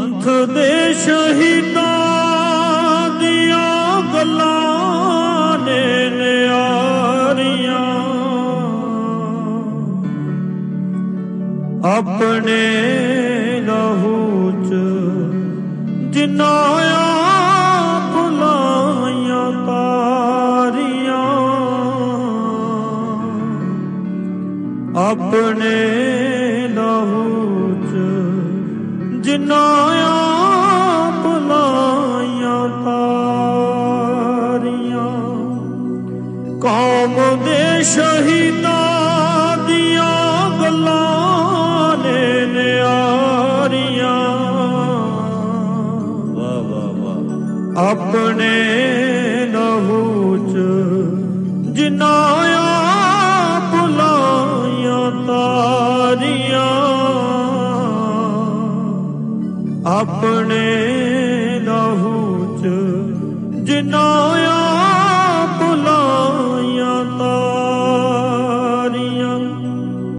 ਪੰਥ ਦੇ ਸ਼ਹੀਦਾਂ ਦੀਆਂ ਗੱਲਾਂ ਨੇ ਨਿਆਰੀਆਂ। ਆਪਣੇ ਲਹੂ ਚ ਜਿਨ੍ਹਾਂ ਤਾਰੀਆਂ। ਆਪਣੇ ਜਿਨ੍ਹਾਂ ਆਪ ਲਾਈਆਂ ਤਾਰੀਆਂ ਕੌਮ ਦੇ ਸ਼ਹੀਦਾਂ ਦੀਆਂ ਗੱਲਾਂ ਨੇ ਨਿਆਰੀਆਂ। ਵਾਹ ਵਾਹ ਵਾਹ। ਆਪਣੇ ਲਹੂ ਆਪਣੇ ਲਹੂ ਚ ਜਿਨ੍ਹਾਂ